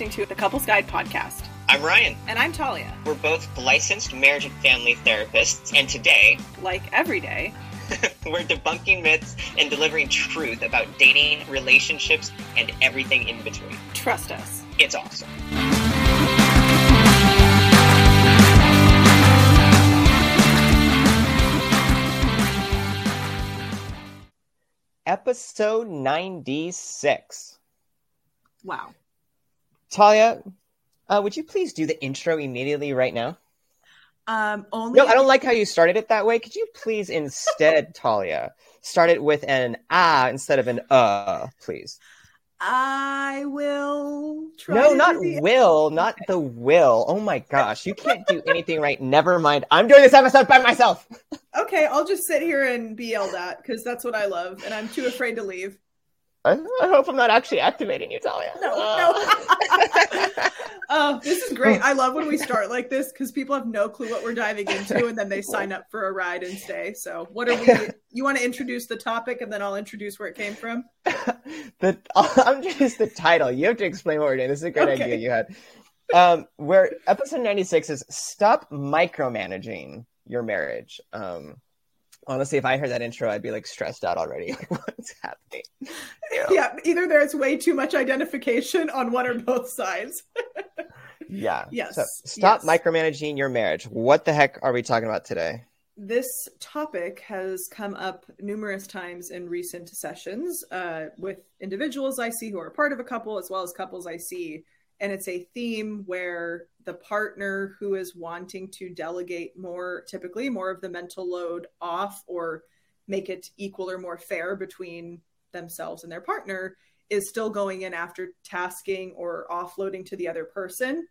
listening to the Couples Guide podcast. I'm Ryan. And I'm Talia. We're both licensed marriage and family therapists, and today, like every day, we're debunking myths and delivering truth about dating, relationships, and everything in between. Trust us. It's awesome. Episode 96. Wow. Talia, uh, would you please do the intro immediately right now? Um, only. No, I don't like how you started it that way. Could you please instead, Talia, start it with an ah instead of an uh, please? I will try. No, not will, not the will. Oh my gosh, you can't do anything right. Never mind. I'm doing this episode by myself. okay, I'll just sit here and be yelled at because that's what I love, and I'm too afraid to leave. I, I hope I'm not actually activating you, Talia. No, no. oh, this is great. I love when we start like this because people have no clue what we're diving into, and then they sign up for a ride and stay. So, what are we? You want to introduce the topic, and then I'll introduce where it came from. the I'm just the title. You have to explain what we're doing. This is a great okay. idea you had. Um, where episode 96 is stop micromanaging your marriage. Um, honestly, if I heard that intro, I'd be like stressed out already. Like, what's happening? Yeah, either there's way too much identification on one or both sides. yeah. Yes. So stop yes. micromanaging your marriage. What the heck are we talking about today? This topic has come up numerous times in recent sessions uh, with individuals I see who are part of a couple, as well as couples I see and it's a theme where the partner who is wanting to delegate more typically more of the mental load off or make it equal or more fair between themselves and their partner is still going in after tasking or offloading to the other person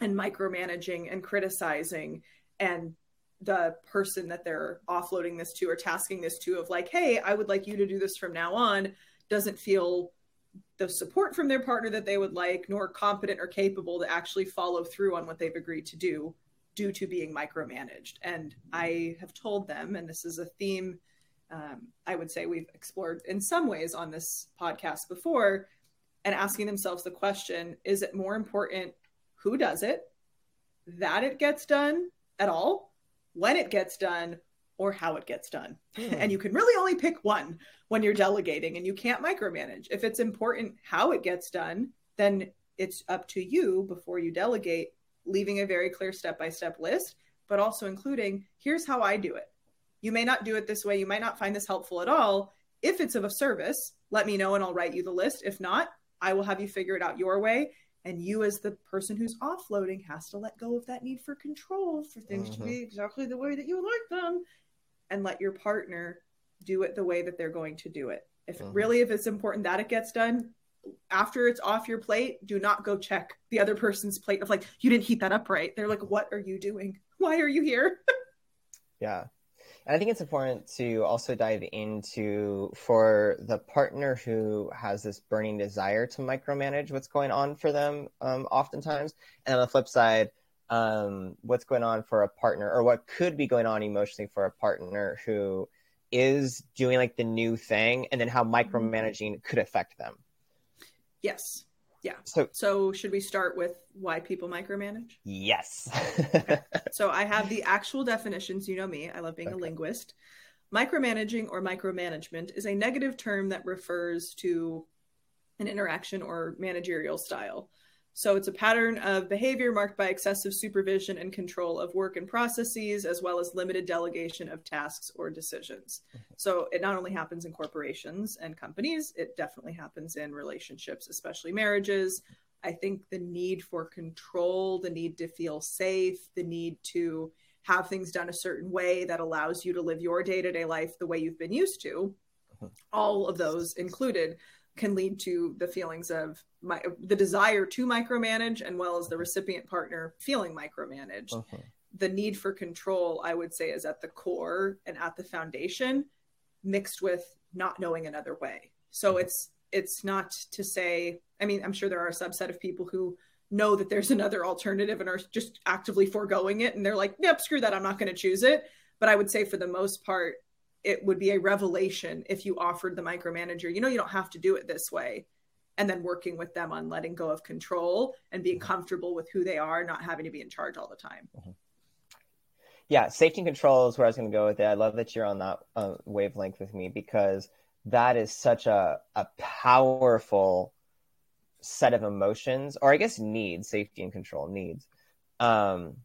and micromanaging and criticizing and the person that they're offloading this to or tasking this to of like hey i would like you to do this from now on doesn't feel the support from their partner that they would like, nor competent or capable to actually follow through on what they've agreed to do due to being micromanaged. And I have told them, and this is a theme um, I would say we've explored in some ways on this podcast before, and asking themselves the question is it more important who does it, that it gets done at all, when it gets done, or how it gets done. Mm. And you can really only pick one when you're delegating and you can't micromanage. If it's important how it gets done, then it's up to you before you delegate, leaving a very clear step by step list, but also including here's how I do it. You may not do it this way. You might not find this helpful at all. If it's of a service, let me know and I'll write you the list. If not, I will have you figure it out your way. And you, as the person who's offloading, has to let go of that need for control for things mm-hmm. to be exactly the way that you like them and let your partner do it the way that they're going to do it. If mm-hmm. really, if it's important that it gets done, after it's off your plate, do not go check the other person's plate of like, you didn't heat that up right. They're like, what are you doing? Why are you here? yeah. And I think it's important to also dive into for the partner who has this burning desire to micromanage what's going on for them, um, oftentimes. And on the flip side, um, what's going on for a partner or what could be going on emotionally for a partner who is doing like the new thing and then how micromanaging could affect them. Yes. Yeah. So, so should we start with why people micromanage? Yes. okay. So I have the actual definitions. You know me, I love being okay. a linguist. Micromanaging or micromanagement is a negative term that refers to an interaction or managerial style. So it's a pattern of behavior marked by excessive supervision and control of work and processes, as well as limited delegation of tasks or decisions. Mm-hmm. So it not only happens in corporations and companies, it definitely happens in relationships, especially marriages. I think the need for control, the need to feel safe, the need to have things done a certain way that allows you to live your day to day life the way you've been used to, mm-hmm. all of those included can lead to the feelings of my, the desire to micromanage and well as the recipient partner feeling micromanaged uh-huh. the need for control i would say is at the core and at the foundation mixed with not knowing another way so uh-huh. it's it's not to say i mean i'm sure there are a subset of people who know that there's another alternative and are just actively foregoing it and they're like yep screw that i'm not going to choose it but i would say for the most part it would be a revelation if you offered the micromanager, you know, you don't have to do it this way. and then working with them on letting go of control and being comfortable with who they are, not having to be in charge all the time. Mm-hmm. Yeah, safety and control is where I was going to go with it. I love that you're on that uh, wavelength with me because that is such a, a powerful set of emotions, or I guess needs, safety and control needs. Um,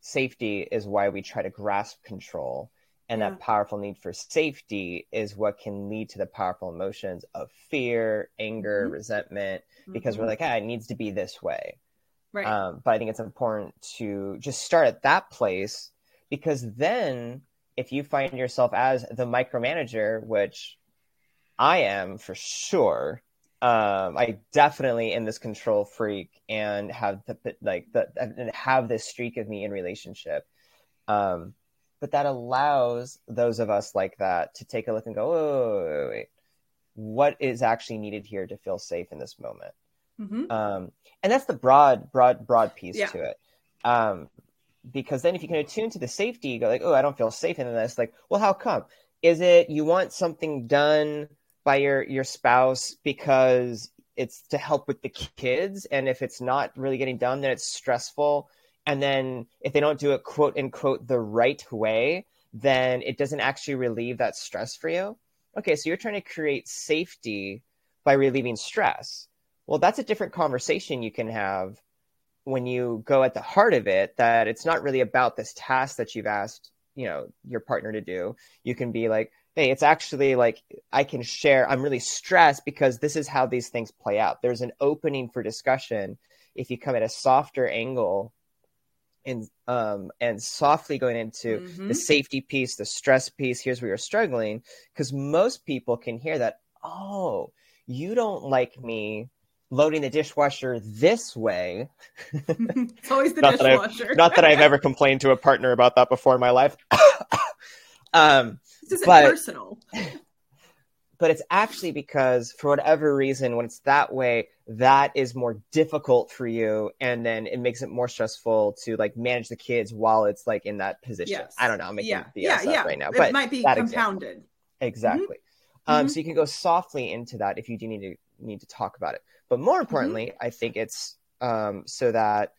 safety is why we try to grasp control and yeah. that powerful need for safety is what can lead to the powerful emotions of fear anger mm-hmm. resentment because mm-hmm. we're like ah, it needs to be this way right um, but i think it's important to just start at that place because then if you find yourself as the micromanager which i am for sure um, I definitely am this control freak and have the like the and have this streak of me in relationship. Um, but that allows those of us like that to take a look and go, oh, wait, wait, wait. what is actually needed here to feel safe in this moment? Mm-hmm. Um, and that's the broad, broad, broad piece yeah. to it. Um, because then if you can attune to the safety, you go like, oh, I don't feel safe in this. Like, well, how come? Is it you want something done by your your spouse because it's to help with the kids, and if it's not really getting done, then it's stressful and then if they don't do it quote unquote the right way then it doesn't actually relieve that stress for you. Okay so you're trying to create safety by relieving stress. Well that's a different conversation you can have when you go at the heart of it that it's not really about this task that you've asked you know your partner to do. You can be like hey it's actually like i can share i'm really stressed because this is how these things play out. There's an opening for discussion if you come at a softer angle and um and softly going into mm-hmm. the safety piece the stress piece here's where you're struggling because most people can hear that oh you don't like me loading the dishwasher this way. It's always the not dishwasher. that not that i've ever complained to a partner about that before in my life. Um this isn't but, personal but it's actually because for whatever reason when it's that way that is more difficult for you and then it makes it more stressful to like manage the kids while it's like in that position yes. i don't know i'm making yeah. BS yeah, yeah. right now but it might be compounded example. exactly mm-hmm. um, mm-hmm. so you can go softly into that if you do need to need to talk about it but more importantly mm-hmm. i think it's um, so that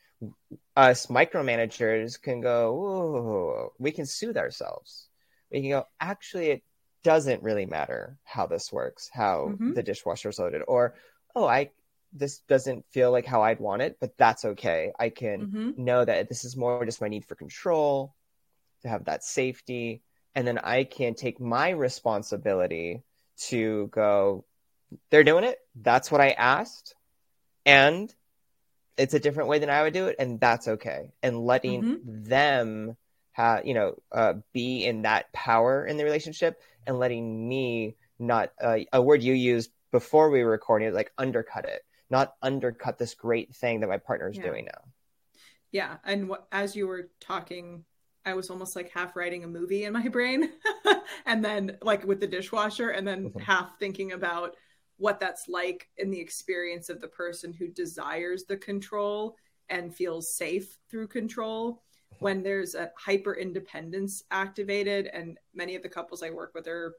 us micromanagers can go we can soothe ourselves we can go actually it doesn't really matter how this works, how mm-hmm. the dishwasher's loaded, or oh, I this doesn't feel like how I'd want it, but that's okay. I can mm-hmm. know that this is more just my need for control, to have that safety, and then I can take my responsibility to go. They're doing it. That's what I asked, and it's a different way than I would do it, and that's okay. And letting mm-hmm. them have you know uh, be in that power in the relationship and letting me not uh, a word you used before we were recording like undercut it not undercut this great thing that my partner is yeah. doing now yeah and what, as you were talking i was almost like half writing a movie in my brain and then like with the dishwasher and then mm-hmm. half thinking about what that's like in the experience of the person who desires the control and feels safe through control when there's a hyper independence activated and many of the couples i work with are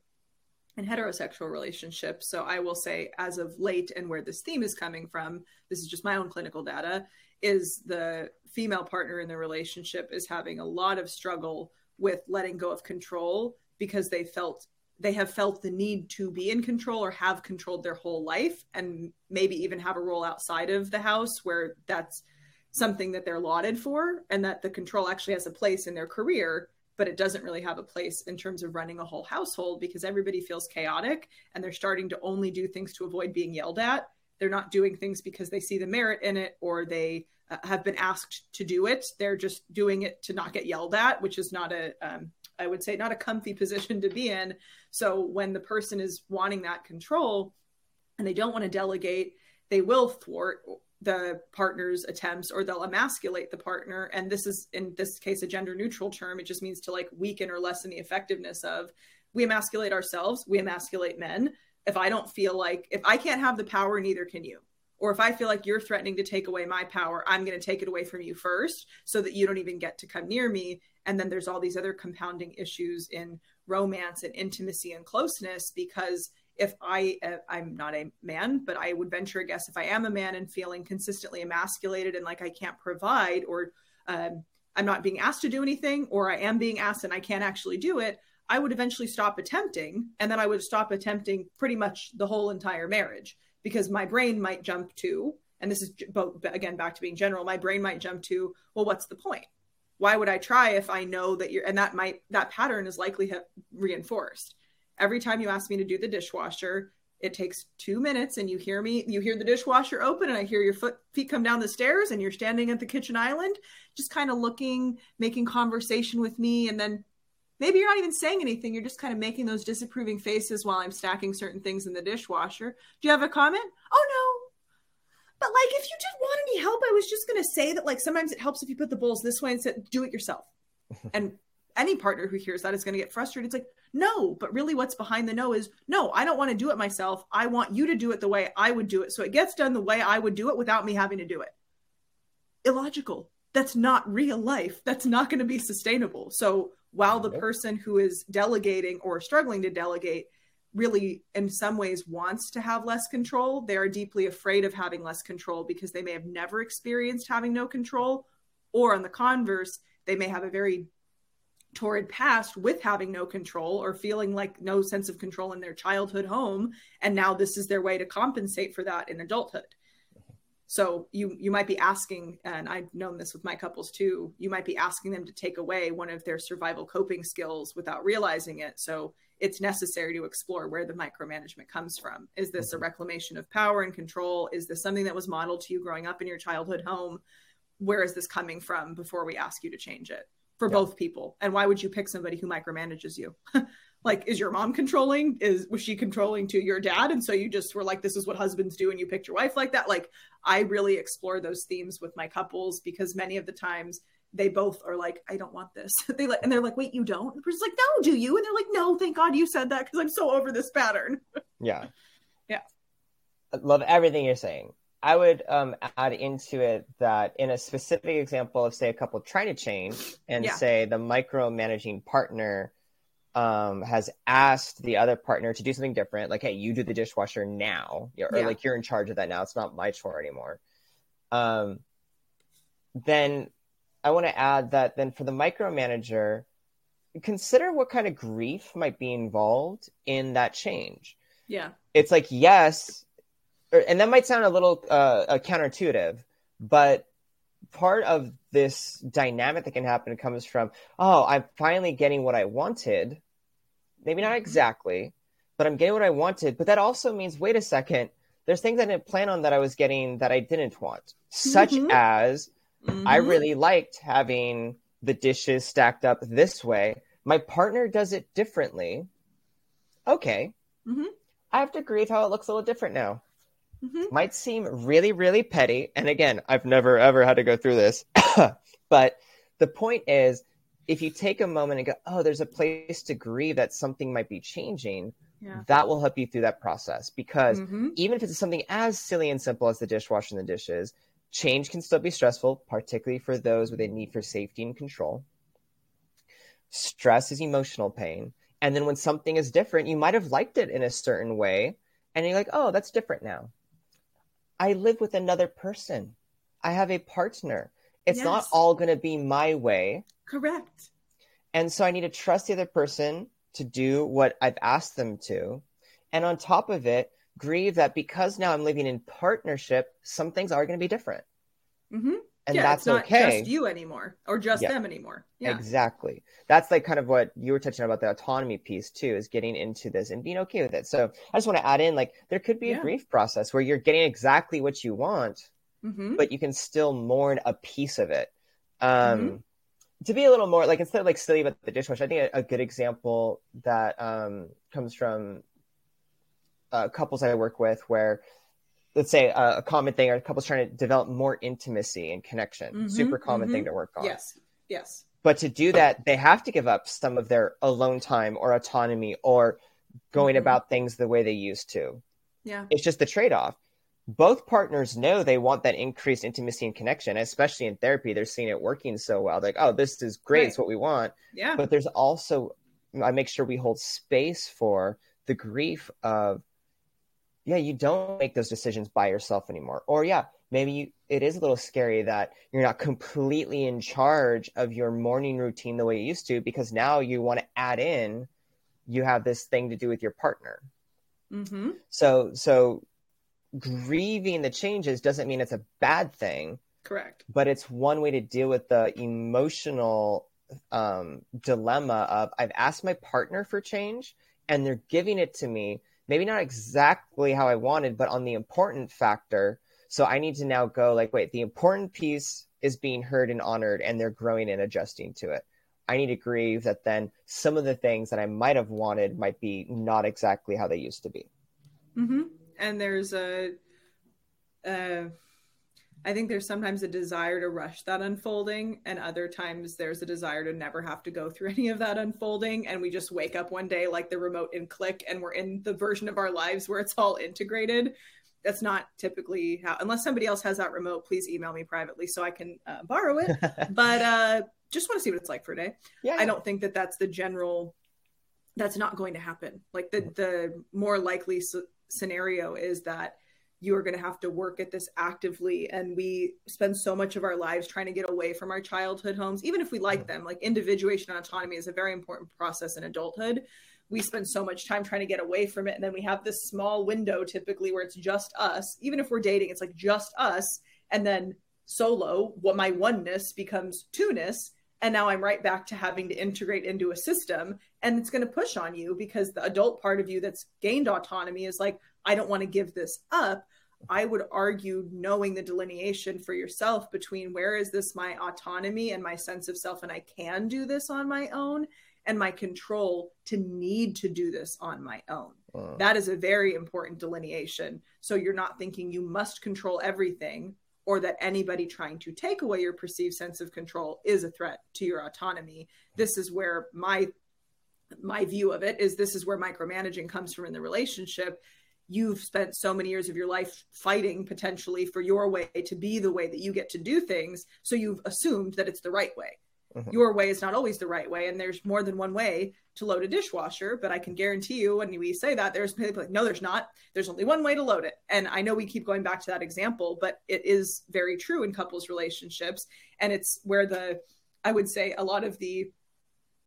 in heterosexual relationships. So i will say as of late and where this theme is coming from this is just my own clinical data is the female partner in the relationship is having a lot of struggle with letting go of control because they felt they have felt the need to be in control or have controlled their whole life and maybe even have a role outside of the house where that's something that they're lauded for and that the control actually has a place in their career but it doesn't really have a place in terms of running a whole household because everybody feels chaotic and they're starting to only do things to avoid being yelled at. They're not doing things because they see the merit in it or they uh, have been asked to do it. They're just doing it to not get yelled at which is not a um, I would say not a comfy position to be in. So when the person is wanting that control and they don't want to delegate they will thwart the partner's attempts or they'll emasculate the partner. And this is in this case a gender neutral term. It just means to like weaken or lessen the effectiveness of we emasculate ourselves we emasculate men. If i don't feel like if i can't have the power neither can you. Or if i feel like you're threatening to take away my power i'm going to take it away from you first so that you don't even get to come near me. And then there's all these other compounding issues in romance and intimacy and closeness because if I uh, I'm not a man, but I would venture a guess if I am a man and feeling consistently emasculated and like I can't provide or um, I'm not being asked to do anything or I am being asked and I can't actually do it, I would eventually stop attempting and then I would stop attempting pretty much the whole entire marriage because my brain might jump to and this is again back to being general my brain might jump to well what's the point? Why would i try if i know that you're and that might that pattern is likely reinforced every time you ask me to do the dishwasher it takes two minutes and you hear me you hear the dishwasher open and i hear your foot feet come down the stairs and you're standing at the kitchen island just kind of looking making conversation with me. And then maybe you're not even saying anything. You're just kind of making those disapproving faces while i'm stacking certain things in the dishwasher. Do you have a comment? Oh no. But like if you did want any help i was just going to say that like sometimes it helps if you put the bowls this way and say do it yourself. And any partner who hears that is going to get frustrated. It's like no but really what's behind the no is no i don't want to do it myself. I want you to do it the way i would do it. So it gets done the way i would do it without me having to do it. Illogical. That's not real life. That's not going to be sustainable. So while the person who is delegating or struggling to delegate really in some ways wants to have less control they are deeply afraid of having less control because they may have never experienced having no control or on the converse they may have a very torrid past with having no control or feeling like no sense of control in their childhood home. And now this is their way to compensate for that in adulthood. So you you might be asking and i've known this with my couples too you might be asking them to take away one of their survival coping skills without realizing it. So it's necessary to explore where the micromanagement comes from. Is this a mm-hmm. reclamation of power and control? Is this something that was modeled to you growing up in your childhood home? Where is this coming from before we ask you to change it for yeah. both people. And why would you pick somebody who micromanages you? Like is your mom controlling? Is was she controlling to your dad? And so you just were like this is what husbands do and you picked your wife like that. Like i really explore those themes with my couples because many of the times they both are like i don't want this. They like and they're like wait you don't? The person's like no do you? And they're like no thank god you said that because i'm so over this pattern. Yeah. Yeah. I love everything you're saying I would um, add into it that in a specific example of, say, a couple trying to change, and yeah. say the micromanaging partner um, has asked the other partner to do something different, like, hey, you do the dishwasher now, or yeah. like you're in charge of that now. It's not my chore anymore. Um, then I want to add that then for the micromanager, consider what kind of grief might be involved in that change. Yeah. It's like, yes, and that might sound a little uh, counterintuitive, but part of this dynamic that can happen comes from, oh, I'm finally getting what I wanted. Maybe not mm-hmm. exactly, but I'm getting what I wanted. But that also means, wait a second, there's things I didn't plan on that I was getting that I didn't want, such mm-hmm. as mm-hmm. I really liked having the dishes stacked up this way. My partner does it differently. Okay. Mm-hmm. I have to agree with how it looks a little different now mm-hmm. might seem really, really petty. And again, I've never ever had to go through this. but the point is, if you take a moment and go, oh, there's a place to grieve that something might be changing, yeah. that will help you through that process. Because mm-hmm. even if it's something as silly and simple as the dishwashing the dishes, change can still be stressful, particularly for those with a need for safety and control. Stress is emotional pain. And then when something is different, you might have liked it in a certain way. And you're like, oh, that's different now. I live with another person. I have a partner. It's yes. not all going to be my way. Correct. And so I need to trust the other person to do what I've asked them to. And on top of it, grieve that because now I'm living in partnership, some things are going to be different. Mm-hmm and yeah, that's it's not okay. Just you anymore, or just yeah. them anymore. Yeah. Exactly. That's like kind of what you were touching about the autonomy piece too, is getting into this and being okay with it. So I just want to add in, like, there could be a grief process where you're getting exactly what you want, mm-hmm. but you can still mourn a piece of it. Um, mm-hmm. To be a little more like instead of like silly about the dishwasher, I think a, a good example that um, comes from uh, couples I work with where let's say a, a, common thing or couples trying to develop more intimacy and connection. Mm-hmm, super common mm-hmm. thing to work on. Yes yes. But to do that they have to give up some of their alone time or autonomy or going mm-hmm. about things the way they used to. Yeah. It's just the trade-off. Both partners know they want that increased intimacy and connection especially in therapy. They're seeing it working so well. They're like oh this is great. Right. it's what we want. Yeah. But there's also i make sure we hold space for the grief of yeah you don't make those decisions by yourself anymore. Or yeah maybe you, it is a little scary that you're not completely in charge of your morning routine the way you used to because now you want to add in you have this thing to do with your partner. Mm-hmm. so so grieving the changes doesn't mean it's a bad thing correct. but it's one way to deal with the emotional um, dilemma of i've asked my partner for change and they're giving it to me maybe not exactly how i wanted but on the important factor so I need to now go like, wait, the important piece is being heard and honored, and they're growing and adjusting to it. I need to grieve that then some of the things that I might have wanted might be not exactly how they used to be. Mm-hmm. And there's a, uh, I think there's sometimes a desire to rush that unfolding, and other times there's a desire to never have to go through any of that unfolding. And we just wake up one day like the remote in click, and we're in the version of our lives where it's all integrated. That's not typically how unless somebody else has that remote please email me privately so i can uh, borrow it. But uh just want to see what it's like for a day. Yeah. I don't think that that's the general that's not going to happen. Like the the more likely scenario is that you are going to have to work at this actively and we spend so much of our lives trying to get away from our childhood homes even if we like them like individuation and autonomy is a very important process in adulthood. We spend so much time trying to get away from it and then we have this small window typically where it's just us even if we're dating it's like just us and then solo what my oneness becomes two-ness and now i'm right back to having to integrate into a system and it's going to push on you because the adult part of you that's gained autonomy is like i don't want to give this up i would argue knowing the delineation for yourself between where is this my autonomy and my sense of self and i can do this on my own and my control to need to do this on my own. Wow. That is a very important delineation. So you're not thinking you must control everything or that anybody trying to take away your perceived sense of control is a threat to your autonomy. This is where my my view of it is this is where micromanaging comes from in the relationship. You've spent so many years of your life fighting potentially for your way to be the way that you get to do things. So you've assumed that it's the right way mm-hmm. your way is not always the right way and there's more than one way to load a dishwasher but i can guarantee you when we say that there's people like no there's not there's only one way to load it and i know we keep going back to that example but it is very true in couples relationships and it's where the i would say a lot of the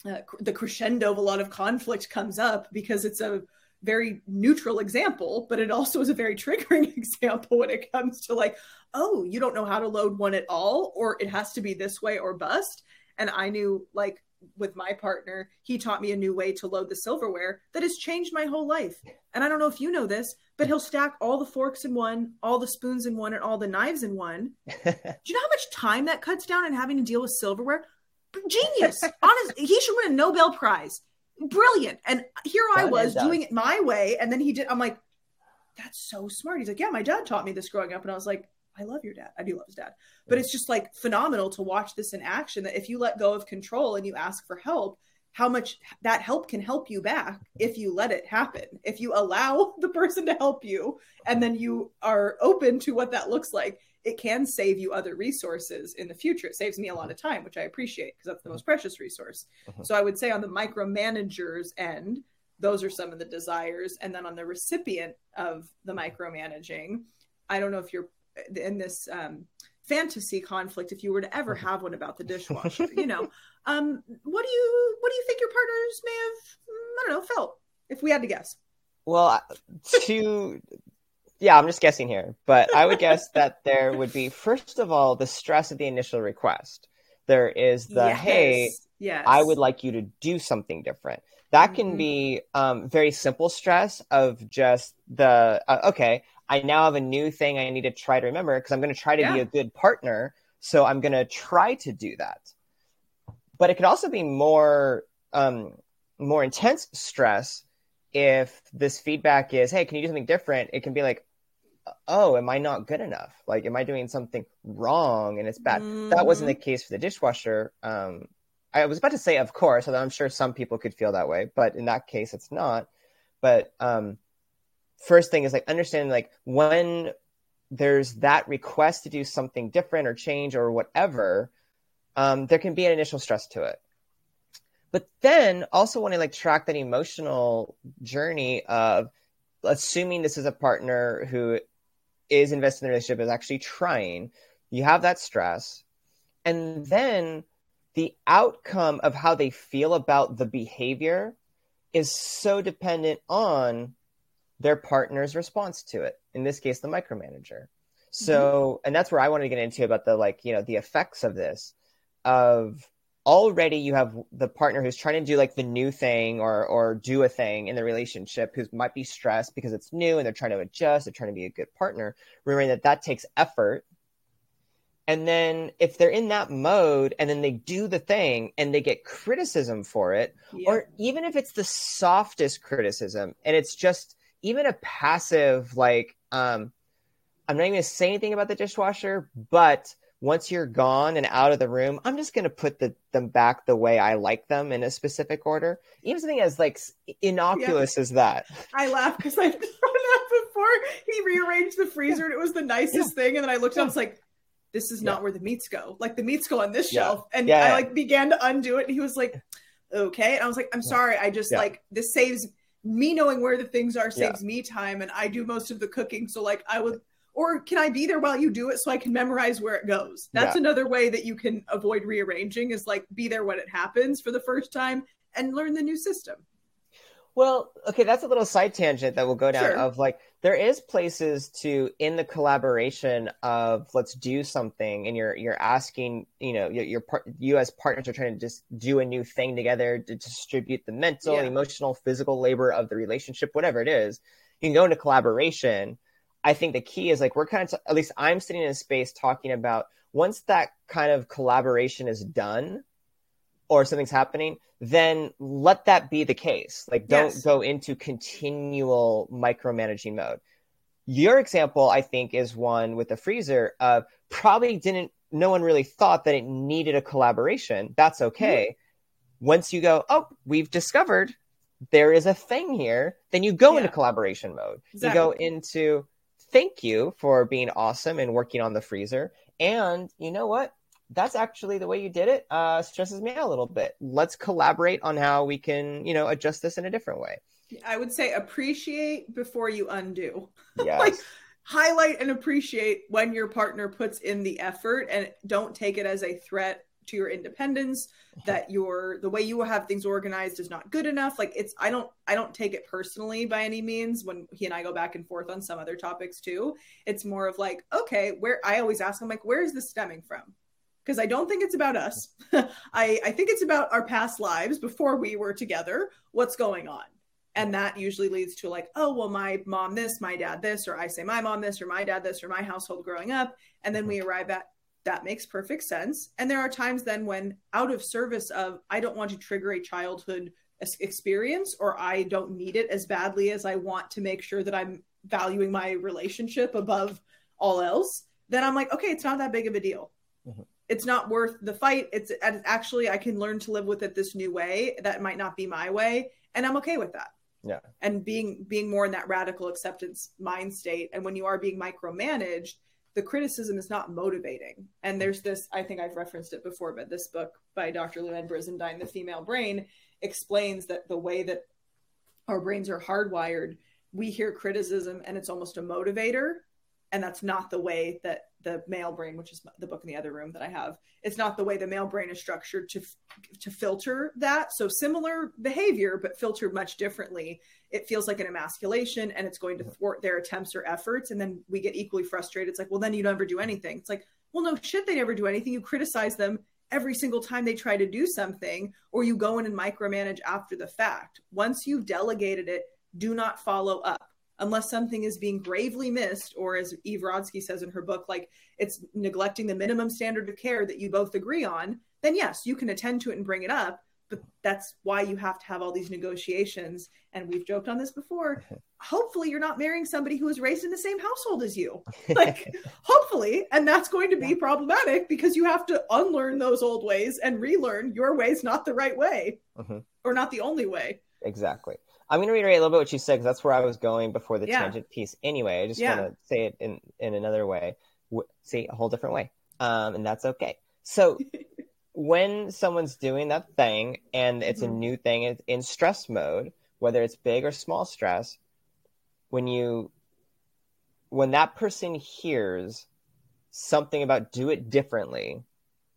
uh, the crescendo of a lot of conflict comes up because it's a very neutral example, but it also is a very triggering example when it comes to like, oh, you don't know how to load one at all, or it has to be this way or bust and I knew like with my partner, he taught me a new way to load the silverware that has changed my whole life. And I don't know if you know this, but he'll stack all the forks in one, all the spoons in one, and all the knives in one. Do you know how much time that cuts down in having to deal with silverware? Genius. Honest, he should win a Nobel Prize. Brilliant. And here I was doing it my way. And then he did, I'm like, that's so smart. He's like, yeah, my dad taught me this growing up. And I was like, I love your dad. I do love his dad. But it's just like phenomenal to watch this in action that if you let go of control and you ask for help, how much that help can help you back if you let it happen. If you allow the person to help you and then you are open to what that looks like, it can save you other resources in the future. It saves me a lot of time, which I appreciate because that's the most precious resource. Uh-huh. So I would say on the micromanager's end, those are some of the desires. And then on the recipient of the micromanaging, I don't know if you're in this um, fantasy conflict if you were to ever mm-hmm. have one about the dishwasher you know um, what do you what do you think your partners may have i don't know felt if we had to guess well to yeah i'm just guessing here but i would guess that there would be first of all the stress of the initial request there is the yes. hey yes. i would like you to do something different that can mm-hmm. be um, very simple stress of just the uh, okay I now have a new thing I need to try to remember because I'm going to try to yeah. be a good partner. So I'm going to try to do that. But it could also be more um, more intense stress if this feedback is, "Hey, can you do something different?" It can be like, "Oh, am I not good enough? Like, am I doing something wrong?" And it's bad. Mm-hmm. That wasn't the mm-hmm. case for the dishwasher. Um, I was about to say, of course, although I'm sure some people could feel that way, but in that case, it's not. But um, first thing is like understanding like when there's that request to do something different or change or whatever, um, there can be an initial stress to it. but then also want to like track that emotional journey of assuming this is a partner who is invested in the relationship is actually trying. You have that stress. And then the outcome of how they feel about the behavior is so dependent on their partner's response to it in this case the micromanager. So mm-hmm. and that's where i wanted to get into about the like you know the effects of this of already you have the partner who's trying to do like the new thing or or do a thing in the relationship who might be stressed because it's new and they're trying to adjust they're trying to be a good partner remembering that that takes effort and then if they're in that mode and then they do the thing and they get criticism for it yeah. or even if it's the softest criticism and it's just even a passive like um i'm not even going to say anything about the dishwasher but once you're gone and out of the room, I'm just going to put the, them back the way I like them in a specific order. Even something as like innocuous yeah. as that. I laugh because I've done that before. He rearranged the freezer and it was the nicest yeah. thing. And then I looked yeah. up, I was like, this is not where the meats go. Like the meats go on this shelf. And I like began to undo it. And he was like, okay. And I was like, I'm sorry. I just like, this saves me knowing where the things are saves me time and I do most of the cooking. So like I would or can I be there while you do it so I can memorize where it goes? That's yeah. another way that you can avoid rearranging is like be there when it happens for the first time and learn the new system. Well, okay, that's a little side tangent that we'll go down sure. of like there is places to in the collaboration of let's do something and you're you're asking, you know, your, your part, you as partners are trying to just do a new thing together to distribute the mental, yeah. emotional, physical labor of the relationship, whatever it is. You can go into collaboration I think the key is like we're kind of, t- at least I'm sitting in a space talking about once that kind of collaboration is done or something's happening, then let that be the case. Like don't yes. go into continual micromanaging mode. Your example, I think, is one with the freezer of probably didn't, no one really thought that it needed a collaboration. That's okay. Mm-hmm. Once you go, oh, we've discovered there is a thing here, then you go yeah. into collaboration mode. Exactly. You go into, thank you for being awesome and working on the freezer. And you know what? That's actually the way you did it. Uh, stresses me out a little bit. Let's collaborate on how we can, you know, adjust this in a different way. I would say appreciate before you undo. Yes. like highlight and appreciate when your partner puts in the effort and don't take it as a threat to your independence uh-huh. that your the way you have things organized is not good enough. Like it's i don't i don't take it personally by any means when he and i go back and forth on some other topics too. It's more of like okay where i always ask him like where is this stemming from? Because i don't think it's about us. I i think it's about our past lives before we were together. What's going on? And that usually leads to like oh well my mom this my dad this or i say my mom this or my dad this or my household growing up. And then we uh-huh. arrive at that makes perfect sense. And there are times then when, out of service of, I don't want to trigger a childhood experience or I don't need it as badly as I want to make sure that I'm valuing my relationship above all else, then I'm like, okay, it's not that big of a deal. Mm-hmm. It's not worth the fight. It's actually, I can learn to live with it this new way. That might not be my way. And I'm okay with that. Yeah. And being being more in that radical acceptance mind state. And when you are being micromanaged, the criticism is not motivating. And hmm. there's this, I think I've referenced it before, but this book by Dr. Louann Brizendine, The Female Brain, explains that the way that our brains are hardwired, we hear criticism and it's almost a motivator. And that's not the way that the male brain, which is the book in the other room that I have, it's not the way the male brain is structured to to filter that. So similar behavior, but filtered much differently. It feels like an emasculation, and it's going to mm-hmm. thwart their attempts or efforts. And then we get equally frustrated. It's like, well, then you never do anything. It's like, well, no shit, they never do anything. You criticize them every single time they try to do something, or you go in and micromanage after the fact. Once you've delegated it, do not follow up unless something is being gravely missed, or as Eve Rodsky says in her book, like it's neglecting the minimum standard of care that you both agree on, then yes, you can attend to it and bring it up. But that's why you have to have all these negotiations. And we've joked on this before. Hopefully, you're not marrying somebody who was raised in the same household as you. Like, hopefully. And that's going to be problematic because you have to unlearn those old ways and relearn your ways not the right way mm-hmm. or not the only way. Exactly. I'm going to reiterate a little bit what you said because that's where I was going before the yeah. tangent piece. Anyway, I just yeah. want to say it in, in another way, w- see a whole different way, um, and that's okay. So, when someone's doing that thing and it's mm-hmm. a new thing it's in stress mode, whether it's big or small stress, when you when that person hears something about do it differently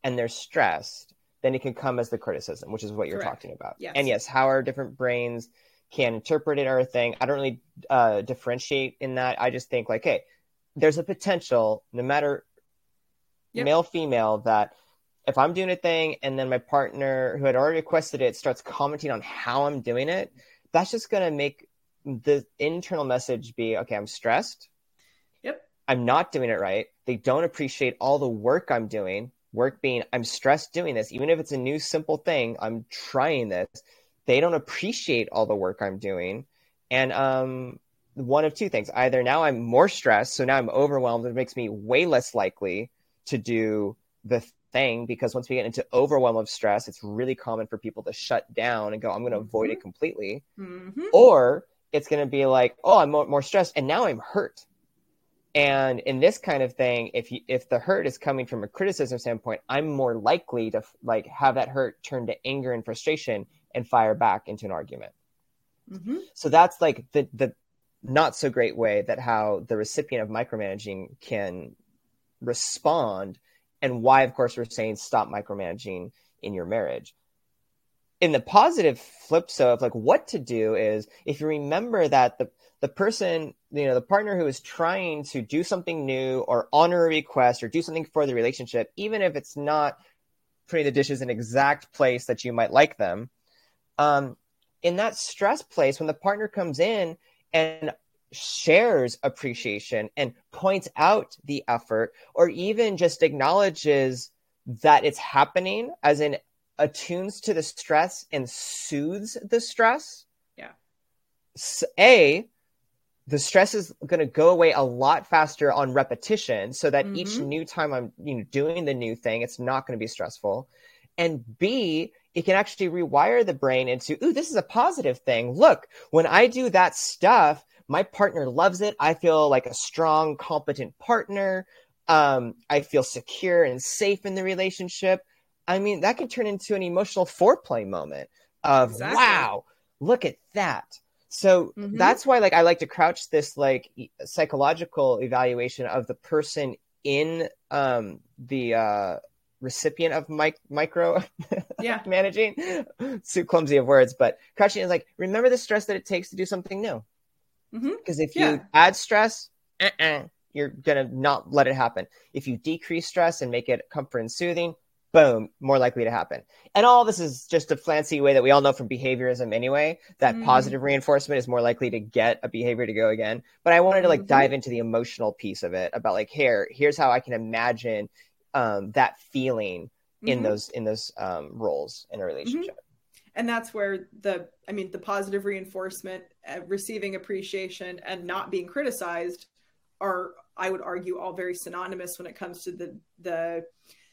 and they're stressed, then it can come as the criticism, which is what you're Correct. talking about. Yes. And yes, how are different brains can interpret it or a thing. I don't really uh, differentiate in that. I just think like, hey, there's a potential, no matter yep. male, female, that if I'm doing a thing and then my partner who had already requested it starts commenting on how I'm doing it, that's just going to make the internal message be, okay, I'm stressed. Yep. I'm not doing it right. They don't appreciate all the work I'm doing. Work being, I'm stressed doing this. Even if it's a new, simple thing, I'm trying this. They don't appreciate all the work I'm doing. And um, one of two things either now I'm more stressed, so now I'm overwhelmed, it makes me way less likely to do the thing because once we get into overwhelm of stress, it's really common for people to shut down and go, I'm going to mm-hmm. avoid it completely. Mm-hmm. Or it's going to be like, oh, I'm more, more stressed and now I'm hurt. And in this kind of thing, if you, if the hurt is coming from a criticism standpoint, I'm more likely to like have that hurt turn to anger and frustration and fire back into an argument. Mm-hmm. So that's like the the not so great way that how the recipient of micromanaging can respond, and why, of course, we're saying stop micromanaging in your marriage in the positive flip so of like what to do is if you remember that the the person you know the partner who is trying to do something new or honor a request or do something for the relationship even if it's not putting the dishes in exact place that you might like them um, in that stress place when the partner comes in and shares appreciation and points out the effort or even just acknowledges that it's happening as in attunes to the stress and soothes the stress, yeah. A, the stress is going to go away a lot faster on repetition so that mm-hmm. each new time I'm you know doing the new thing it's not going to be stressful. And B, it can actually rewire the brain into, ooh, this is a positive thing. Look, when I do that stuff, my partner loves it. I feel like a strong, competent partner. Um, I feel secure and safe in the relationship. I mean, that can turn into an emotional foreplay moment of exactly. wow, look at that. So mm-hmm. that's why like I like to crouch this like psychological evaluation of the person in um the uh recipient of mic- micro yeah managing too clumsy of words but crouching is like remember the stress that it takes to do something new because mm-hmm. if you yeah. add stress uh-uh, you're gonna not let it happen if you decrease stress and make it comfort and soothing boom, more likely to happen. And all this is just a fancy way that we all know from behaviorism anyway, that mm. positive reinforcement is more likely to get a behavior to go again. But I wanted to like mm-hmm. dive into the emotional piece of it about like, here, here's how I can imagine um, that feeling mm-hmm. in those in those um, roles in a relationship. Mm-hmm. And that's where the, I mean, the positive reinforcement, uh, receiving appreciation, and not being criticized are, I would argue, all very synonymous when it comes to the the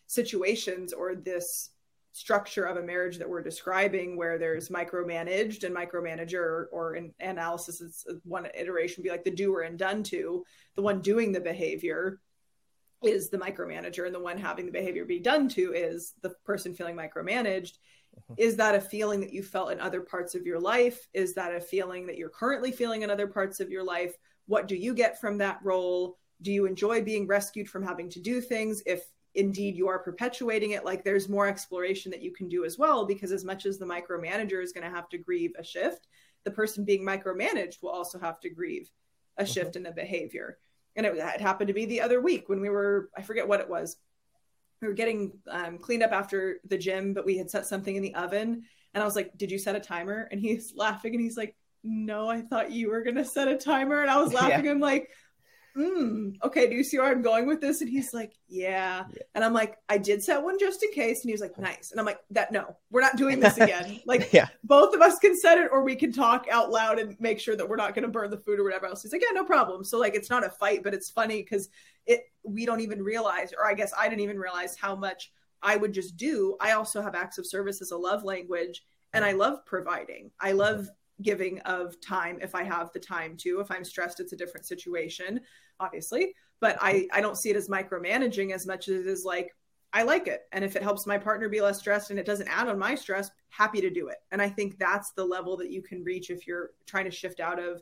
situations or this structure of a marriage that we're describing where there's micromanaged and micromanager or in analysis is one iteration be like the doer and done to the one doing the behavior is the micromanager and the one having the behavior be done to is the person feeling micromanaged. Mm-hmm. is that a feeling that you felt in other parts of your life? Is that a feeling that you're currently feeling in other parts of your life? What do you get from that role? Do you enjoy being rescued from having to do things if indeed you are perpetuating it? Like there's more exploration that you can do as well because as much as the micromanager is going to have to grieve a shift the person being micromanaged will also have to grieve a mm-hmm. shift in the behavior and it, it, happened to be the other week when we were i forget what it was. We were getting um, cleaned up after the gym but we had set something in the oven. And i was like did you set a timer? And he's laughing and he's like no i thought you were going to set a timer. And i was laughing. Yeah. i'm like mm, okay, do you see where I'm going with this? And he's like, yeah. yeah. And I'm like, I did set one just in case. And he was like, nice. And I'm like, that no, we're not doing this again. like, yeah. both of us can set it or we can talk out loud and make sure that we're not going to burn the food or whatever else. He's like, yeah, no problem. So like, it's not a fight, but it's funny because it, we don't even realize, or I guess I didn't even realize how much I would just do. I also have acts of service as a love language and I love providing. I love giving of time if I have the time to. If I'm stressed, it's a different situation, obviously. But I, I don't see it as micromanaging as much as it is like I like it. And if it helps my partner be less stressed and it doesn't add on my stress, happy to do it. And I think that's the level that you can reach if you're trying to shift out of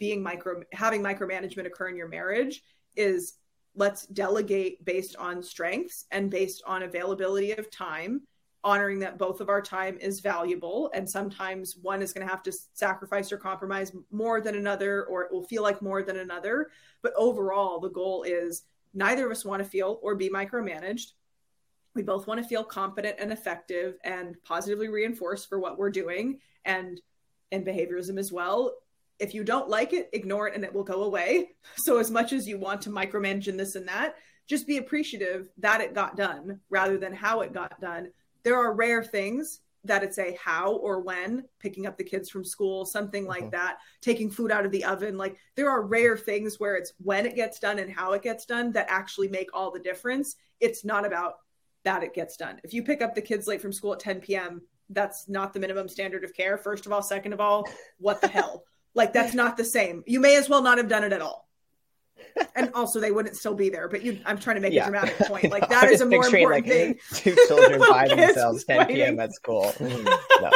being micro having micromanagement occur in your marriage is let's delegate based on strengths and based on availability of time honoring that both of our time is valuable and sometimes one is going to have to sacrifice or compromise more than another or it will feel like more than another. But overall the goal is neither of us want to feel or be micromanaged. We both want to feel competent and effective and positively reinforced for what we're doing and in behaviorism as well. If you don't like it ignore it and it will go away. So as much as you want to micromanage in this and that just be appreciative that it got done rather than how it got done there are rare things that it's a how or when picking up the kids from school something like mm-hmm. that taking food out of the oven. Like there are rare things where it's when it gets done and how it gets done that actually make all the difference. It's not about that it gets done. If you pick up the kids late from school at 10 p.m that's not the minimum standard of care. First of all. Second of all what the hell? Like that's not the same. You may as well not have done it at all and also they wouldn't still be there. But you, I'm trying to make yeah. a dramatic point. Like that is a more important like, thing. Two children by themselves, 10 waiting. p.m. at school. No.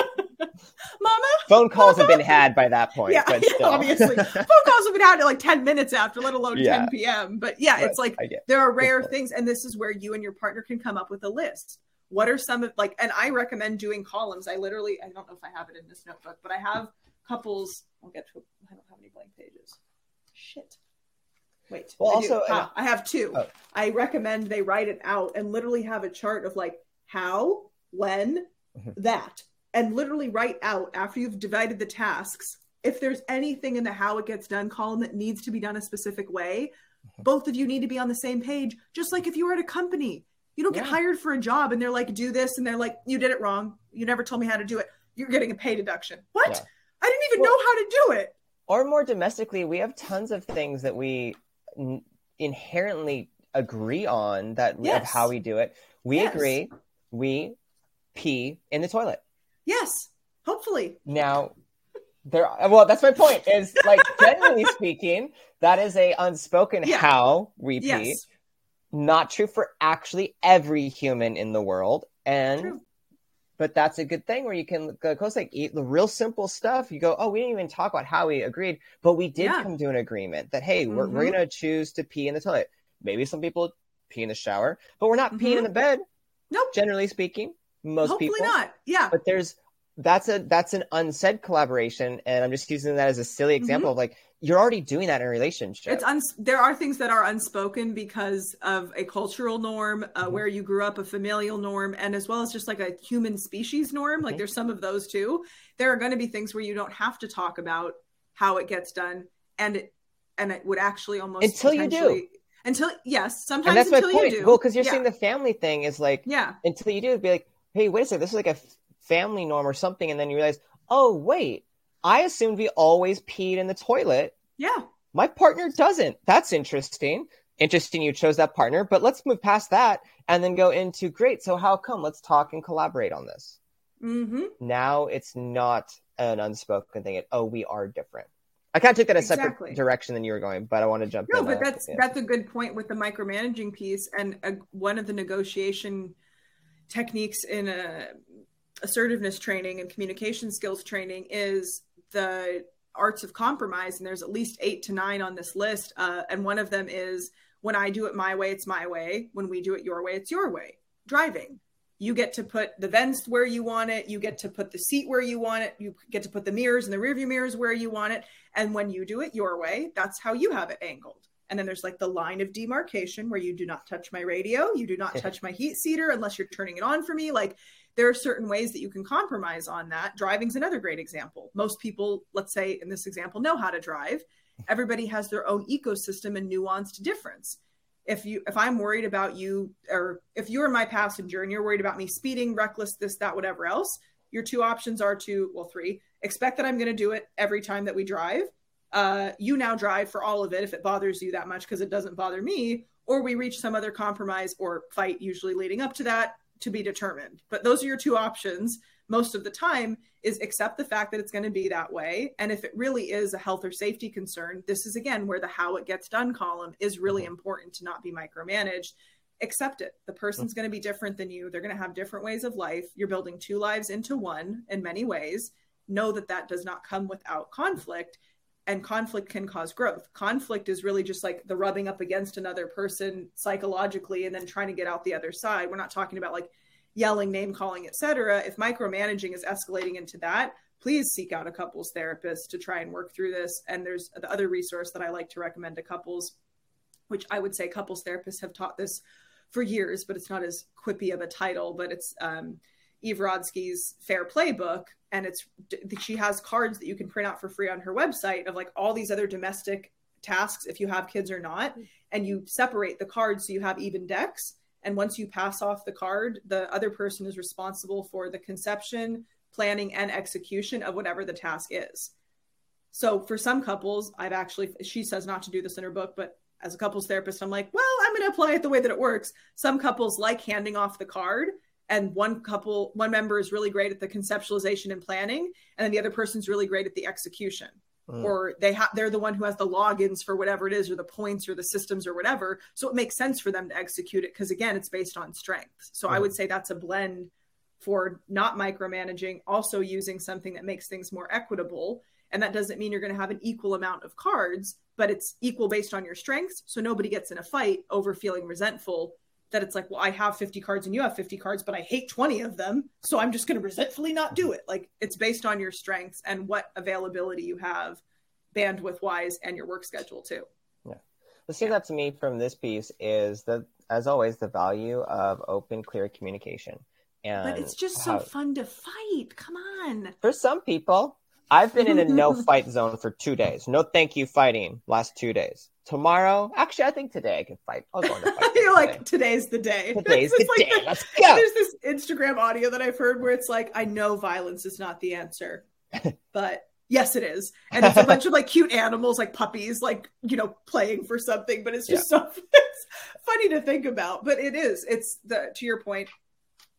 Mama, phone calls Mama? have been had by that point. Yeah, but still. obviously, phone calls have been had at like 10 minutes after, let alone yeah. 10 p.m. But yeah, but it's like there are rare things, and this is where you and your partner can come up with a list. What are some of like, and I recommend doing columns. I literally, I don't know if I have it in this notebook, but I have couples. I'll get to. I don't have any blank pages. Shit. Wait. Well, I also, ah, I have two. Oh. I recommend they write it out and literally have a chart of like how, when, mm-hmm. that, and literally write out after you've divided the tasks. If there's anything in the how it gets done column that needs to be done a specific way, mm-hmm. both of you need to be on the same page. Just like if you were at a company, you don't yeah. get hired for a job and they're like, do this. And they're like, you did it wrong. You never told me how to do it. You're getting a pay deduction. What? Yeah. I didn't even well, know how to do it. Or more domestically, we have tons of things that we inherently agree on that yes. of how we do it. We yes. agree. We pee in the toilet. Yes, hopefully. Now, there. Well, that's my point. Is like generally speaking, that is a unspoken yeah. how we pee. Yes. Not true for actually every human in the world, and true but that's a good thing where you can go close like eat the real simple stuff you go oh we didn't even talk about how we agreed but we did yeah. come to an agreement that hey mm-hmm. we're, we're mm-hmm. gonna choose to pee in the toilet maybe some people pee in the shower but we're not mm-hmm. peeing in the bed nope generally speaking most Hopefully people not yeah but there's that's a that's an unsaid collaboration and i'm just using that as a silly mm-hmm. example mm-hmm. of like you're already doing that in a relationship it's uns- there are things that are unspoken because of a cultural norm uh, mm-hmm. where you grew up a familial norm and as well as just like a human species norm mm-hmm. like there's some of those too there are going to be things where you don't have to talk about how it gets done and it and it would actually almost until you do until yes sometimes and that's my point well because you're yeah. saying the family thing is like yeah until you do it'd be like hey wait a second this is like a family norm or something, and then you realize, oh wait, I assumed we always peed in the toilet. Yeah. My partner doesn't. That's interesting. Interesting you chose that partner, but let's move past that and then go into great. So how come? Let's talk and collaborate on this. Mm-hmm. Now it's not an unspoken thing. It, oh, we are different. I kind of took that a exactly. separate direction than you were going, but I want to jump no, in. No, but that's that's a good point with the micromanaging piece and uh, one of the negotiation techniques in a assertiveness training and communication skills training is the arts of compromise and there's at least eight to nine on this list uh, and one of them is when i do it my way it's my way. When we do it your way it's your way. Driving. You get to put the vents where you want it. You get to put the seat where you want it. You get to put the mirrors and the rearview mirrors where you want it. And when you do it your way that's how you have it angled. And then there's like the line of demarcation where you do not touch my radio. You do not touch my heat seater unless you're turning it on for me. Like there are certain ways that you can compromise on that. Driving's another great example. Most people, let's say in this example, know how to drive. Everybody has their own ecosystem and nuanced difference. If you if I'm worried about you or if you're my passenger and you're worried about me speeding, reckless, this, that, whatever else, your two options are to, well, three, expect that I'm going to do it every time that we drive. Uh, you now drive for all of it if it bothers you that much because it doesn't bother me, or we reach some other compromise or fight, usually leading up to that to be determined. But those are your two options most of the time is accept the fact that it's going to be that way. And if it really is a health or safety concern, this is again where the how it gets done column is really mm-hmm. important to not be micromanaged. accept it. The person's Mm-hmm. going to be different than you. They're going to have different ways of life. You're building two lives into one in many ways. Know that that does not come without conflict, and conflict can cause growth. Conflict is really just like the rubbing up against another person psychologically and then trying to get out the other side. We're not talking about like yelling, name calling, etc. If micromanaging is escalating into that, please seek out a couples therapist to try and work through this. And there's the other resource that I like to recommend to couples, which I would say couples therapists have taught this for years, but it's not as quippy of a title. But it's um, Eve Rodsky's Fair Play book, and it's she has cards that you can print out for free on her website of like all these other domestic tasks if you have kids or not, and you separate the cards so you have even decks. And once you pass off the card, the other person is responsible for the conception, planning, and execution of whatever the task is. So for some couples, I've actually, she says not to do this in her book, but as a couples therapist, I'm like, well, I'm going to apply it the way that it works. Some couples like handing off the card, and one couple, one member is really great at the conceptualization and planning, and then the other person's really great at the execution. Mm. Or they have they're the one who has the logins for whatever it is, or the points, or the systems, or whatever. So it makes sense for them to execute it because again, it's based on strengths. So I Mm. would say that's a blend for not micromanaging, also using something that makes things more equitable. And that doesn't mean you're going to have an equal amount of cards, but it's equal based on your strengths. So nobody gets in a fight over feeling resentful that it's like, well, I have 50 cards and you have 50 cards, but I hate 20 of them. So I'm just going to resentfully not do it. Like it's based on your strengths and what availability you have bandwidth wise and your work schedule too. What stands that to me from this piece is that, as always, the value of open, clear communication. And But it's just so fun to fight. Come on. for some people, I've been in a no fight zone for two days. No thank you fighting last two days. Tomorrow, actually, I think today I can fight. I'll go into fight. You're like, today's the day. today's the like day. Let's go. There's this Instagram audio that I've heard where it's like, I know violence is not the answer, but yes, it is. And it's a bunch of like cute animals, like puppies, like, you know, playing for something, but it's just so it's funny to think about. But it is. It's the, to your point,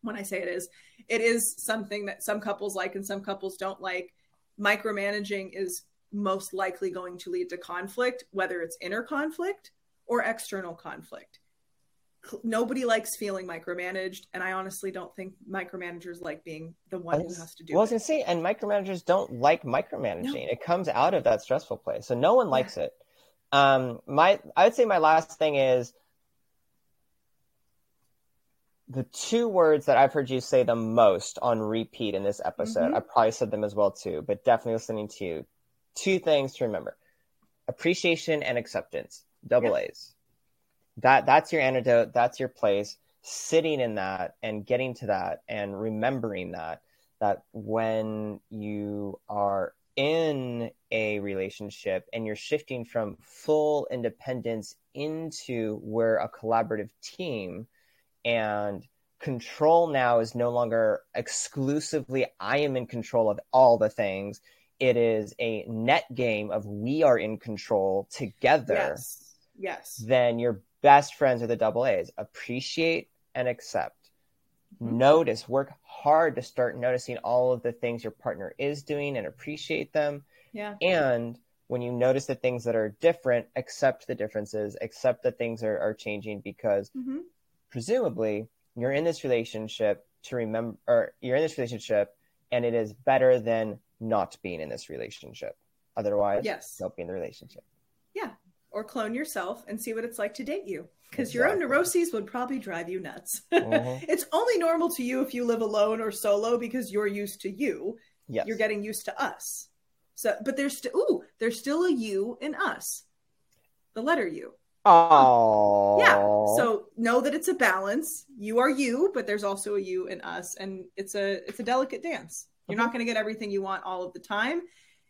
when I say it is, it is something that some couples like and some couples don't like. Micromanaging is most likely going to lead to conflict, whether it's inner conflict or external conflict nobody likes feeling micromanaged and i honestly don't think micromanagers like being the one who has to do well, I was it gonna say, and micromanagers don't like micromanaging. It comes out of that stressful place, so no one likes it. Um, my, I would say my last thing is the two words that I've heard you say the most on repeat in this episode. Mhm. I probably said them as well too, but definitely listening to you. Two things to remember: appreciation and acceptance. Double A's. That that's your antidote. That's your place. Sitting in that and getting to that and remembering that that when you are in a relationship and you're shifting from full independence into we're a collaborative team and control now is no longer exclusively I am in control of all the things. It is a net game of we are in control together. yes yes Then your best friends are the double A's. Appreciate and accept. Mhm. Notice, work hard to start noticing all of the things your partner is doing and appreciate them. yeah And when you notice the things that are different, accept the differences, accept that things are, are changing because Mhm. presumably you're in this relationship to remember, or you're in this relationship and it is better than not being in this relationship. Otherwise, Yes. don't be in the relationship. yeah or clone yourself and see what it's like to date you because your own neuroses would probably drive you nuts Mhm. it's only normal to you if you live alone or solo because you're used to you Yes. you're getting used to us so but there's still ooh there's still a you in us the letter u Oh. Yeah. So know that it's a balance. You are you, but there's also a you in us, and it's a it's a delicate dance. You're not going to get everything you want all of the time.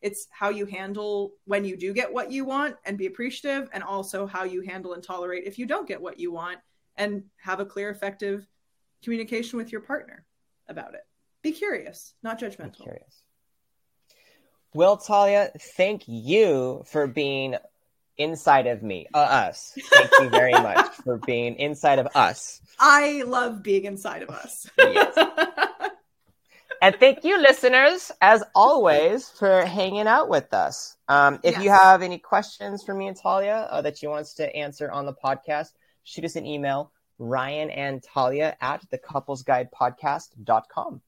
It's how you handle when you do get what you want and be appreciative, and also how you handle and tolerate if you don't get what you want, and have a clear, effective communication with your partner about it. Be curious, not judgmental. curious. Well, Talia, thank you for being inside of me, uh, us. Thank you very much for being inside of us. I love being inside of us. Yes. And thank you, listeners, as always, for hanging out with us. Um, if you have any questions for me and Talia uh, that you want us to answer on the podcast, shoot us an email, Ryan and Talia at the couplesguidepodcast.com.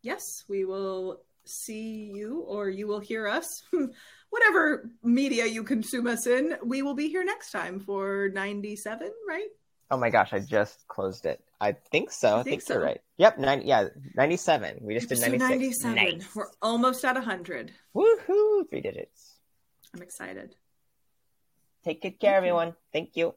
Yes, we will see you or you will hear us. Whatever media you consume us in, we will be here next time for 97, right? Oh my gosh, I just closed it. I think so. I, think, think so. you're right. Yep, 90, yeah, 97. We just did 96. 97. Nice. We're almost at 100. Woohoo! Three digits. I'm excited. Take good care, Thank everyone. You. Thank you.